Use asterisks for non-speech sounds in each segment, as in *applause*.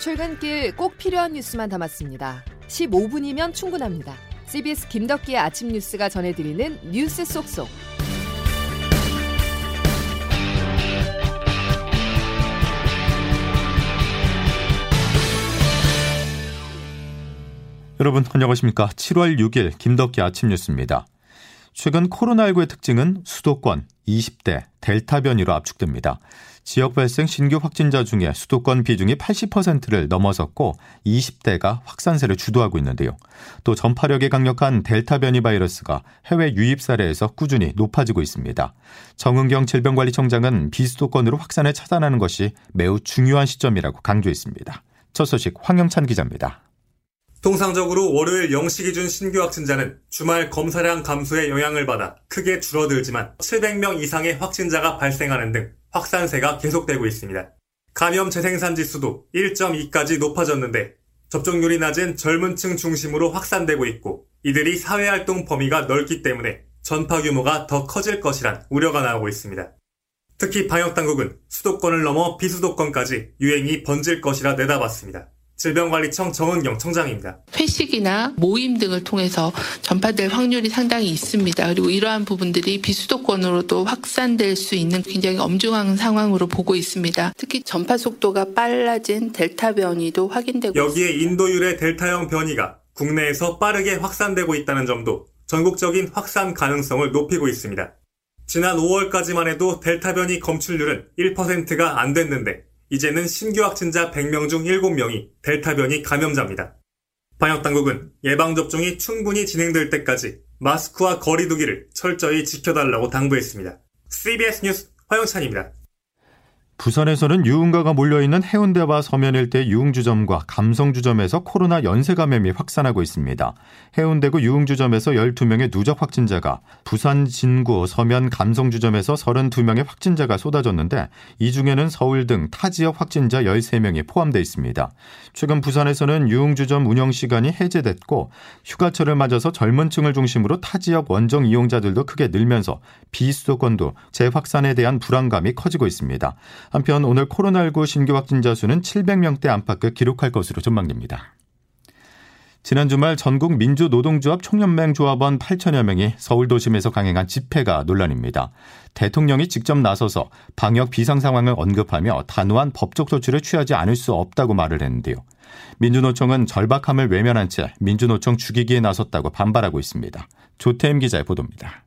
출근길 꼭 필요한 뉴스만 담았습니다. 15분이면 충분합니다. CBS 김덕기의 아침 뉴스가 전해드리는 뉴스 속속. 여러분 안녕하십니까? 7월 6일 김덕기 아침 뉴스입니다. 최근 코로나19의 특징은 수도권 20대 델타 변이로 압축됩니다. 지역 발생 신규 확진자 중에 수도권 비중이 80%를 넘어섰고 20대가 확산세를 주도하고 있는데요. 또 전파력이 강력한 델타 변이 바이러스가 해외 유입 사례에서 꾸준히 높아지고 있습니다. 정은경 질병관리청장은 비수도권으로 확산을 차단하는 것이 매우 중요한 시점이라고 강조했습니다. 첫 소식 황영찬 기자입니다. 통상적으로 월요일 0시 기준 신규 확진자는 주말 검사량 감소에 영향을 받아 크게 줄어들지만 700명 이상의 확진자가 발생하는 등 확산세가 계속되고 있습니다. 감염 재생산 지수도 1.2까지 높아졌는데 접종률이 낮은 젊은 층 중심으로 확산되고 있고 이들이 사회활동 범위가 넓기 때문에 전파 규모가 더 커질 것이란 우려가 나오고 있습니다. 특히 방역당국은 수도권을 넘어 비수도권까지 유행이 번질 것이라 내다봤습니다. 질병관리청 정은경 청장입니다. 회식이나 모임 등을 통해서 전파될 확률이 상당히 있습니다. 그리고 이러한 부분들이 비수도권으로도 확산될 수 있는 굉장히 엄중한 상황으로 보고 있습니다. 특히 전파 속도가 빨라진 델타 변이도 확인되고 여기에 인도율의 델타형 변이가 국내에서 빠르게 확산되고 있다는 점도 전국적인 확산 가능성을 높이고 있습니다. 지난 5월까지만 해도 델타 변이 검출률은 1%가 안 됐는데 이제는 신규 확진자 100명 중 7명이 델타 변이 감염자입니다. 방역당국은 예방접종이 충분히 진행될 때까지 마스크와 거리두기를 철저히 지켜달라고 당부했습니다. CBS 뉴스 화영찬입니다. 부산에서는 유흥가가 몰려있는 해운대와 서면 일대 유흥주점과 감성주점에서 코로나 연쇄 감염이 확산하고 있습니다. 해운대구 유흥주점에서 12명의 누적 확진자가, 부산 진구 서면 감성주점에서 32명의 확진자가 쏟아졌는데 이 중에는 서울 등 타 지역 확진자 13명이 포함되어 있습니다. 최근 부산에서는 유흥주점 운영 시간이 해제됐고 휴가철을 맞아서 젊은 층을 중심으로 타 지역 원정 이용자들도 크게 늘면서 비수도권도 재확산에 대한 불안감이 커지고 있습니다. 한편 오늘 코로나19 신규 확진자 수는 700명대 안팎을 기록할 것으로 전망됩니다. 지난 주말 전국 민주노동조합 총연맹 조합원 8천여 명이 서울 도심에서 강행한 집회가 논란입니다. 대통령이 직접 나서서 방역 비상 상황을 언급하며 단호한 법적 조치를 취하지 않을 수 없다고 말을 했는데요. 민주노총은 절박함을 외면한 채 민주노총 죽이기에 나섰다고 반발하고 있습니다. 조태임 기자의 보도입니다.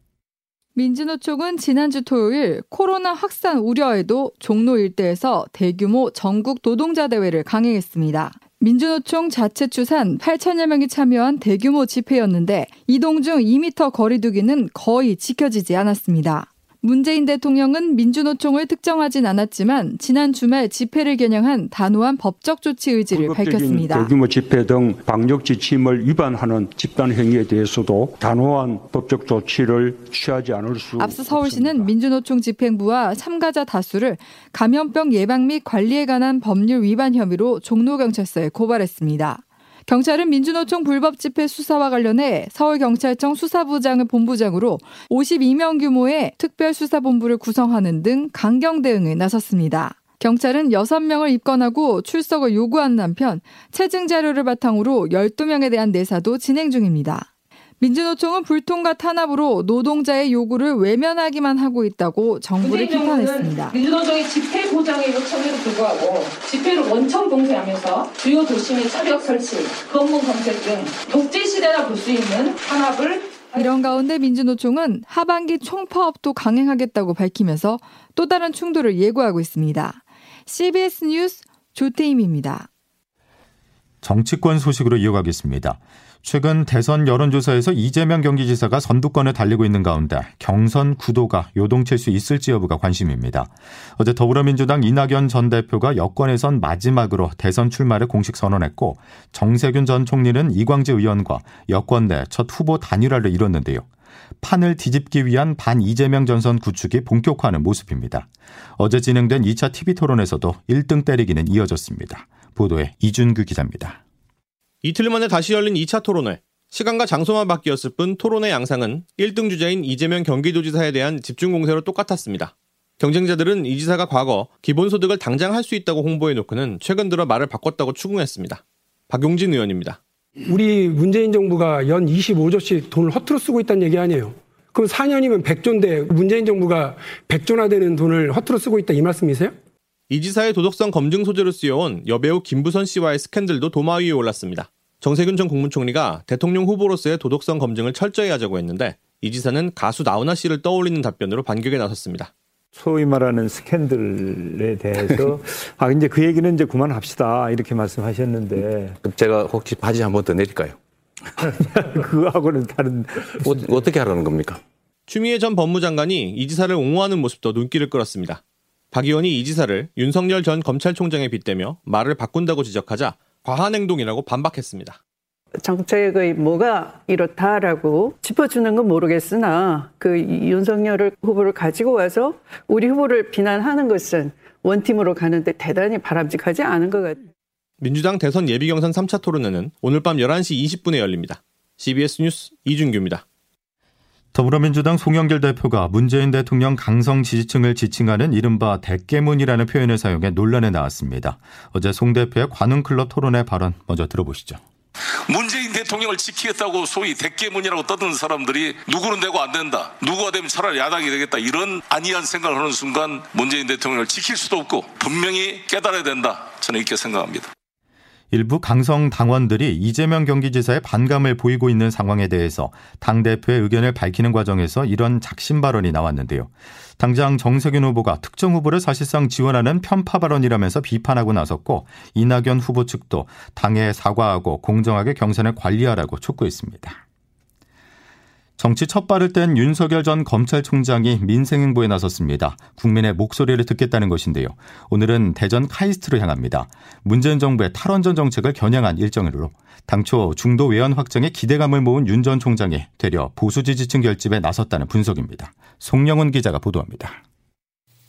민주노총은 지난주 토요일 코로나 확산 우려에도 종로 일대에서 대규모 전국 노동자 대회를 강행했습니다. 민주노총 자체 추산 8천여 명이 참여한 대규모 집회였는데 이동 중 2m 거리두기는 거의 지켜지지 않았습니다. 문재인 대통령은 민주노총을 특정하진 않았지만 지난 주말 집회를 겨냥한 단호한 법적 조치 의지를 밝혔습니다. 대규모 집회 등 방역 지침을 위반하는 집단 행위에 대해서도 단호한 법적 조치를 취하지 않을 수 앞서 서울시는 없습니다. 민주노총 집행부와 참가자 다수를 감염병 예방 및 관리에 관한 법률 위반 혐의로 종로경찰서에 고발했습니다. 경찰은 민주노총 불법 집회 수사와 관련해 서울경찰청 수사부장을 본부장으로 52명 규모의 특별수사본부를 구성하는 등 강경 대응에 나섰습니다. 경찰은 6명을 입건하고 출석을 요구한 한편 체증 자료를 바탕으로 12명에 대한 내사도 진행 중입니다. 민주노총은 불통과 탄압으로 노동자의 요구를 외면하기만 하고 있다고 정부를 비판했습니다. 민주노총이 집회 보장의 요청에도 불구하고 집회를 원청 봉쇄하면서 주요 도심의 차벽 설치, 검문 검색 등 독재 시대라 볼 수 있는 탄압을 이런 가운데 민주노총은 하반기 총파업도 강행하겠다고 밝히면서 또 다른 충돌을 예고하고 있습니다. CBS 뉴스 조태임입니다. 정치권 소식으로 이어가겠습니다. 최근 대선 여론조사에서 이재명 경기지사가 선두권을 달리고 있는 가운데 경선 구도가 요동칠 수 있을지 여부가 관심입니다. 어제 더불어민주당 이낙연 전 대표가 여권에선 마지막으로 대선 출마를 공식 선언했고 정세균 전 총리는 이광재 의원과 여권 내 첫 후보 단일화를 이뤘는데요. 판을 뒤집기 위한 반 이재명 전선 구축이 본격화하는 모습입니다. 어제 진행된 2차 TV 토론에서도 1등 때리기는 이어졌습니다. 보도에 이준규 기자입니다. 이틀 만에 다시 열린 2차 토론회. 시간과 장소만 바뀌었을 뿐 토론의 양상은 1등 주자인 이재명 경기도지사에 대한 집중 공세로 똑같았습니다. 경쟁자들은 이 지사가 과거 기본소득을 당장 할 수 있다고 홍보해놓고는 최근 들어 말을 바꿨다고 추궁했습니다. 박용진 의원입니다. 우리 문재인 정부가 연 25조씩 돈을 허투루 쓰고 있다는 얘기 아니에요. 그럼 4년이면 100조인데 문재인 정부가 100조나 되는 돈을 허투루 쓰고 있다 이 말씀이세요? 이 지사의 도덕성 검증 소재로 쓰여온 여배우 김부선 씨와의 스캔들도 도마 위에 올랐습니다. 정세균 전 국무총리가 대통령 후보로서의 도덕성 검증을 철저히 하자고 했는데 이 지사는 가수 나훈아 씨를 떠올리는 답변으로 반격에 나섰습니다. 소위 말하는 스캔들에 대해서 *laughs* 아 이제 그 얘기는 이제 그만합시다 이렇게 말씀하셨는데 제가 혹시 바지 한 번 더 내릴까요? *laughs* 그거하고는 다른 어, 떻게 하라는 겁니까? 추미애 전 법무장관이 이 지사를 옹호하는 모습도 눈길을 끌었습니다. 박 의원이 이 지사를 윤석열 전 검찰총장에 빗대며 말을 바꾼다고 지적하자 과한 행동이라고 반박했습니다. 정책의 뭐가 이렇다라고 짚어주는 건 모르겠으나 그 윤석열 후보를 가지고 와서 우리 후보를 비난하는 것은 원팀으로 가는데 대단히 바람직하지 않은 것 같아요. 민주당 대선 예비 경선 3차 토론회는 오늘 밤 11시 20분에 열립니다. CBS 뉴스 이준규입니다. 더불어민주당 송영길 대표가 문재인 대통령 강성 지지층을 지칭하는 이른바 대깨문이라는 표현을 사용해 논란에 나왔습니다. 어제 송 대표의 관훈클럽 토론회 발언 먼저 들어보시죠. 문재인 대통령을 지키겠다고 소위 대깨문이라고 떠드는 사람들이 누구는 되고 안 된다. 누구가 되면 차라리 야당이 되겠다. 이런 안이한 생각을 하는 순간 문재인 대통령을 지킬 수도 없고 분명히 깨달아야 된다. 저는 이렇게 생각합니다. 일부 강성 당원들이 이재명 경기지사의 반감을 보이고 있는 상황에 대해서 당대표의 의견을 밝히는 과정에서 이런 작심 발언이 나왔는데요. 당장 정세균 후보가 특정 후보를 사실상 지원하는 편파 발언이라면서 비판하고 나섰고 이낙연 후보 측도 당에 사과하고 공정하게 경선을 관리하라고 촉구했습니다. 정치 첫 발을 뗀 윤석열 전 검찰총장이 민생행보에 나섰습니다. 국민의 목소리를 듣겠다는 것인데요. 오늘은 대전 카이스트로 향합니다. 문재인 정부의 탈원전 정책을 겨냥한 일정으로 당초 중도 외연 확정에 기대감을 모은 윤 전 총장이 되려 보수 지지층 결집에 나섰다는 분석입니다. 송영훈 기자가 보도합니다.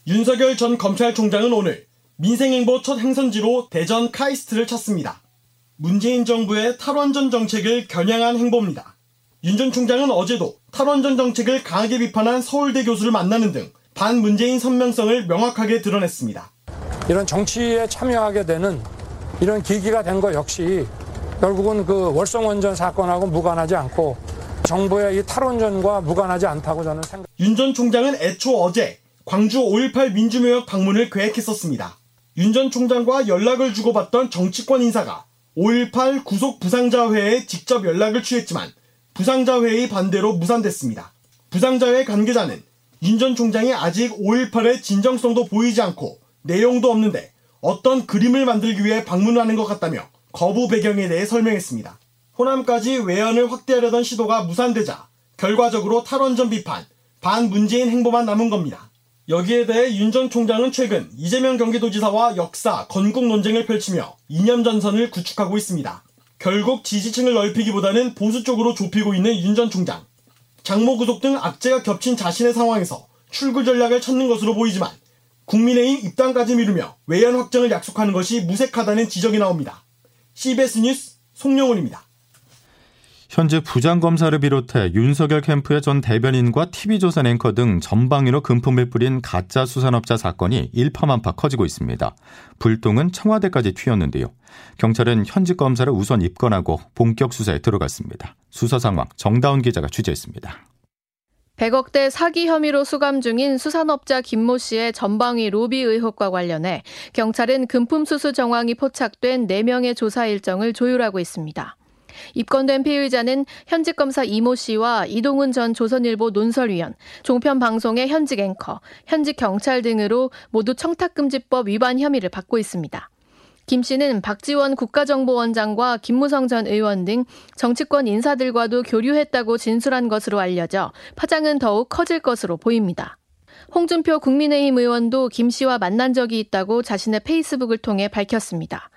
윤석열 전 검찰총장은 오늘 민생행보 첫 행선지로 대전 카이스트를 찾습니다. 문재인 정부의 탈원전 정책을 겨냥한 행보입니다. 윤 전 총장은 어제도 탈원전 정책을 강하게 비판한 서울대 교수를 만나는 등 반문재인 선명성을 명확하게 드러냈습니다. 이런 정치에 참여하게 되는 이런 계기가 된것 역시 결국은 그 월성원전 사건하고 무관하지 않고 정부의 이 탈원전과 무관하지 않다고 저는 생각. 윤 전 총장은 애초 어제 광주 5.18 민주묘역 방문을 계획했었습니다. 윤 전 총장과 연락을 주고받던 정치권 인사가 5.18 구속 부상자회에 직접 연락을 취했지만 부상자회의 반대로 무산됐습니다. 부상자회 관계자는 윤 전 총장이 아직 5.18의 진정성도 보이지 않고 내용도 없는데 어떤 그림을 만들기 위해 방문하는 것 같다며 거부 배경에 대해 설명했습니다. 호남까지 외연을 확대하려던 시도가 무산되자 결과적으로 탈원전 비판, 반문재인 행보만 남은 겁니다. 여기에 대해 윤 전 총장은 최근 이재명 경기도지사와 역사, 건국 논쟁을 펼치며 이념 전선을 구축하고 있습니다. 결국 지지층을 넓히기보다는 보수 쪽으로 좁히고 있는 윤 전 총장. 장모 구속 등 악재가 겹친 자신의 상황에서 출구 전략을 찾는 것으로 보이지만 국민의힘 입당까지 미루며 외연 확정을 약속하는 것이 무색하다는 지적이 나옵니다. CBS 뉴스 송영훈입니다. 현재 부장검사를 비롯해 윤석열 캠프의 전 대변인과 TV조선 앵커 등 전방위로 금품을 뿌린 가짜 수산업자 사건이 일파만파 커지고 있습니다. 불똥은 청와대까지 튀었는데요. 경찰은 현직 검사를 우선 입건하고 본격 수사에 들어갔습니다. 수사 상황 정다운 기자가 취재했습니다. 100억대 사기 혐의로 수감 중인 수산업자 김모 씨의 전방위 로비 의혹과 관련해 경찰은 금품 수수 정황이 포착된 4명의 조사 일정을 조율하고 있습니다. 입건된 피의자는 현직 검사 이모 씨와 이동훈 전 조선일보 논설위원, 종편 방송의 현직 앵커, 현직 경찰 등으로 모두 청탁금지법 위반 혐의를 받고 있습니다. 김 씨는 박지원 국가정보원장과 김무성 전 의원 등 정치권 인사들과도 교류했다고 진술한 것으로 알려져 파장은 더욱 커질 것으로 보입니다. 홍준표 국민의힘 의원도 김 씨와 만난 적이 있다고 자신의 페이스북을 통해 밝혔습니다.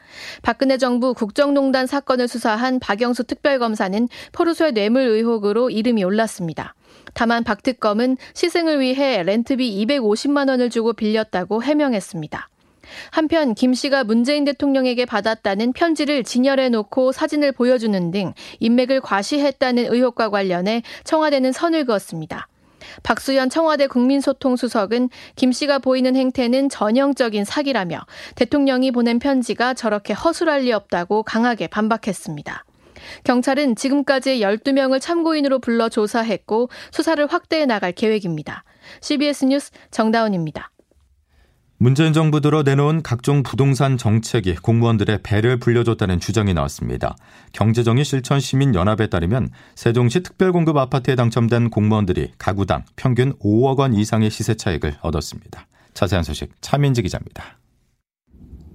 박근혜 정부 국정농단 사건을 수사한 박영수 특별검사는 포르소의 뇌물 의혹으로 이름이 올랐습니다. 다만 박 특검은 시승을 위해 렌트비 250만 원을 주고 빌렸다고 해명했습니다. 한편 김 씨가 문재인 대통령에게 받았다는 편지를 진열해 놓고 사진을 보여주는 등 인맥을 과시했다는 의혹과 관련해 청와대는 선을 그었습니다. 박수현 청와대 국민소통수석은 김 씨가 보이는 행태는 전형적인 사기라며 대통령이 보낸 편지가 저렇게 허술할 리 없다고 강하게 반박했습니다. 경찰은 지금까지 12명을 참고인으로 불러 조사했고 수사를 확대해 나갈 계획입니다. CBS 뉴스 정다운입니다. 문재인 정부 들어 내놓은 각종 부동산 정책이 공무원들의 배를 불려줬다는 주장이 나왔습니다. 경제정의 실천 시민 연합에 따르면 세종시 특별공급 아파트에 당첨된 공무원들이 가구당 평균 5억 원 이상의 시세 차익을 얻었습니다. 자세한 소식 차민지 기자입니다.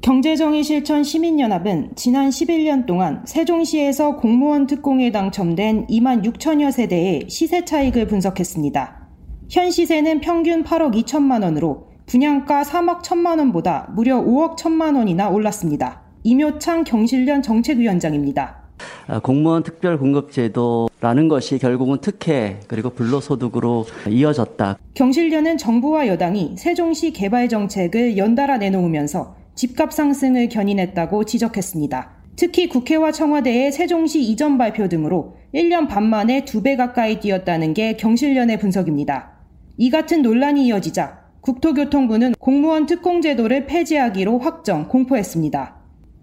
경제정의 실천 시민연합은 지난 11년 동안 세종시에서 공무원 특공에 당첨된 2만 6천여 세대의 시세 차익을 분석했습니다. 현 시세는 평균 8억 2천만 원으로 분양가 3억 1천만 원보다 무려 5억 1천만 원이나 올랐습니다. 이묘창 경실련 정책위원장입니다. 아, 공무원 특별 공급제도라는 것이 결국은 특혜 그리고 불로소득으로 이어졌다. 경실련은 정부와 여당이 세종시 개발 정책을 연달아 내놓으면서 집값 상승을 견인했다고 지적했습니다. 특히 국회와 청와대의 세종시 이전 발표 등으로 1년 반 만에 2배 가까이 뛰었다는 게 경실련의 분석입니다. 이 같은 논란이 이어지자 국토교통부는 공무원 특공제도를 폐지하기로 확정, 공포했습니다.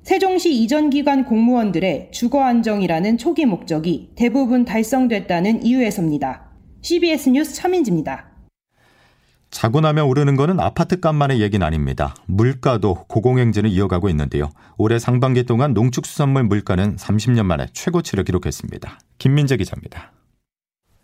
세종시 이전 기관 공무원들의 주거 안정이라는 초기 목적이 대부분 달성됐다는 이유에서입니다. CBS 뉴스 차민지입니다. 자고 나면 오르는 것은 아파트 값만의 얘기는 아닙니다. 물가도 고공행진을 이어가고 있는데요. 올해 상반기 동안 농축수산물 물가는 30년 만에 최고치를 기록했습니다. 김민재 기자입니다.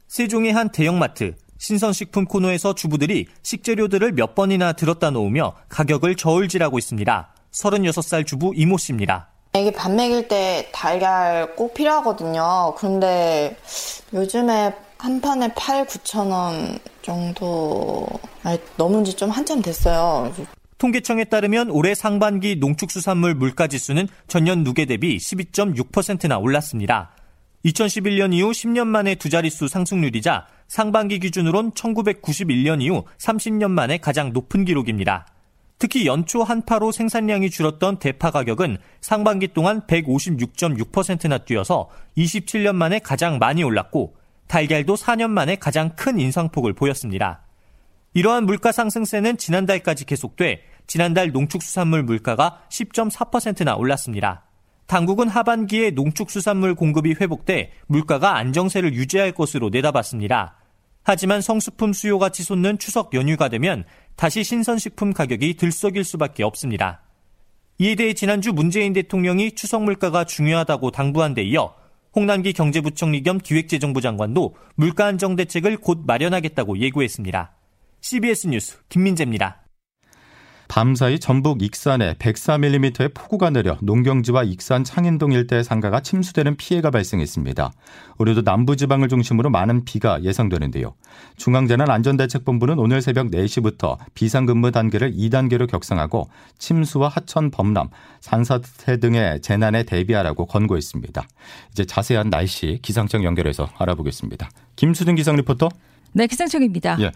세종의 한 대형마트 신선식품 코너에서 주부들이 식재료들을 몇 번이나 들었다 놓으며 가격을 저울질하고 있습니다. 36살 주부 이모 씨입니다. 이게 밥 먹일 때 달걀 꼭 필요하거든요. 그런데 요즘에 한 판에 8, 9천 원 정도 아니, 넘은 지 좀 한참 됐어요. 통계청에 따르면 올해 상반기 농축수산물 물가지수는 전년 누계 대비 12.6%나 올랐습니다. 2011년 이후 10년 만에 두 자릿수 상승률이자 상반기 기준으론 1991년 이후 30년 만에 가장 높은 기록입니다. 특히 연초 한파로 생산량이 줄었던 대파 가격은 상반기 동안 156.6%나 뛰어서 27년 만에 가장 많이 올랐고 달걀도 4년 만에 가장 큰 인상폭을 보였습니다. 이러한 물가 상승세는 지난달까지 계속돼 지난달 농축수산물 물가가 10.4%나 올랐습니다. 당국은 하반기에 농축수산물 공급이 회복돼 물가가 안정세를 유지할 것으로 내다봤습니다. 하지만 성수품 수요가 치솟는 추석 연휴가 되면 다시 신선식품 가격이 들썩일 수밖에 없습니다. 이에 대해 지난주 문재인 대통령이 추석 물가가 중요하다고 당부한 데 이어 홍남기 경제부총리 겸 기획재정부 장관도 물가 안정 대책을 곧 마련하겠다고 예고했습니다. CBS 뉴스 김민재입니다. 밤사이 전북 익산에 104mm의 폭우가 내려 농경지와 익산 창인동 일대 상가가 침수되는 피해가 발생했습니다. 오늘도 남부지방을 중심으로 많은 비가 예상되는데요. 중앙재난안전대책본부는 오늘 새벽 4시부터 비상근무 단계를 2단계로 격상하고 침수와 하천 범람, 산사태 등의 재난에 대비하라고 권고했습니다. 이제 자세한 날씨 기상청 연결해서 알아보겠습니다. 김수진 기상 리포터. 네, 기상청입니다. 예.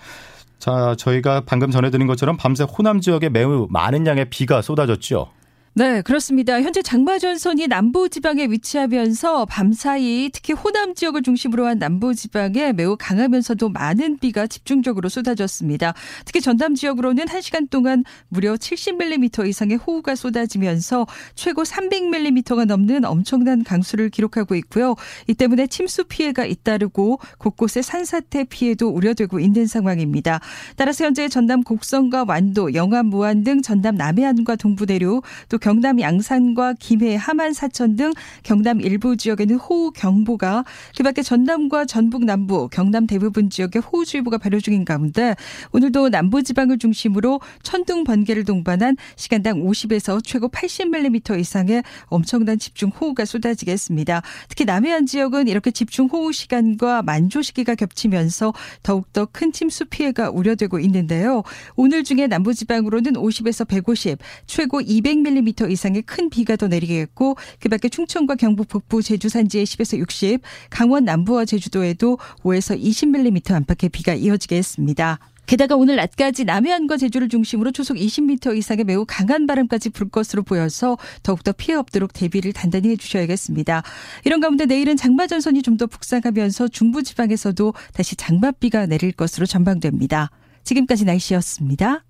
자, 저희가 방금 전해드린 것처럼 밤새 호남 지역에 매우 많은 양의 비가 쏟아졌죠. 네, 그렇습니다. 현재 장마전선이 남부지방에 위치하면서 밤사이 특히 호남 지역을 중심으로 한 남부지방에 매우 강하면서도 많은 비가 집중적으로 쏟아졌습니다. 특히 전남 지역으로는 1시간 동안 무려 70mm 이상의 호우가 쏟아지면서 최고 300mm가 넘는 엄청난 강수를 기록하고 있고요. 이 때문에 침수 피해가 잇따르고 곳곳에 산사태 피해도 우려되고 있는 상황입니다. 따라서 현재 전남 곡성과 완도, 영암, 무안 등 전남 남해안과 동부대륙 또 경남 양산과 김해, 함안, 사천 등 경남 일부 지역에는 호우 경보가 그밖에 전남과 전북 남부, 경남 대부분 지역에 호우주의보가 발효 중인 가운데 오늘도 남부 지방을 중심으로 천둥 번개를 동반한 시간당 50에서 최고 80mm 이상의 엄청난 집중 호우가 쏟아지겠습니다. 특히 남해안 지역은 이렇게 집중 호우 시간과 만조 시기가 겹치면서 더욱더 큰 침수 피해가 우려되고 있는데요. 오늘 중에 남부 지방으로는 50에서 150, 최고 200mm 이상의 큰 비가 더 내리겠고 그밖에 충청과 경북 북부 제주 산지에 10에서 60, 강원 남부와 제주도에도 5에서 20mm 안팎의 비가 이어지겠습니다. 게다가 오늘 낮까지 남해안과 제주를 중심으로 초속 20m 이상의 매우 강한 바람까지 불 것으로 보여서 더욱더 피해 없도록 대비를 단단히 해주셔야겠습니다. 이런 가운데 내일은 장마 전선이 좀 더 북상하면서 중부 지방에서도 다시 장맛비가 내릴 것으로 전망됩니다. 지금까지 날씨였습니다.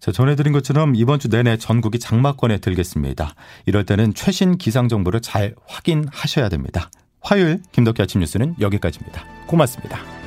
자, 전해드린 것처럼 이번 주 내내 전국이 장마권에 들겠습니다. 이럴 때는 최신 기상 정보를 잘 확인하셔야 됩니다. 화요일 김덕기 아침 뉴스는 여기까지입니다. 고맙습니다.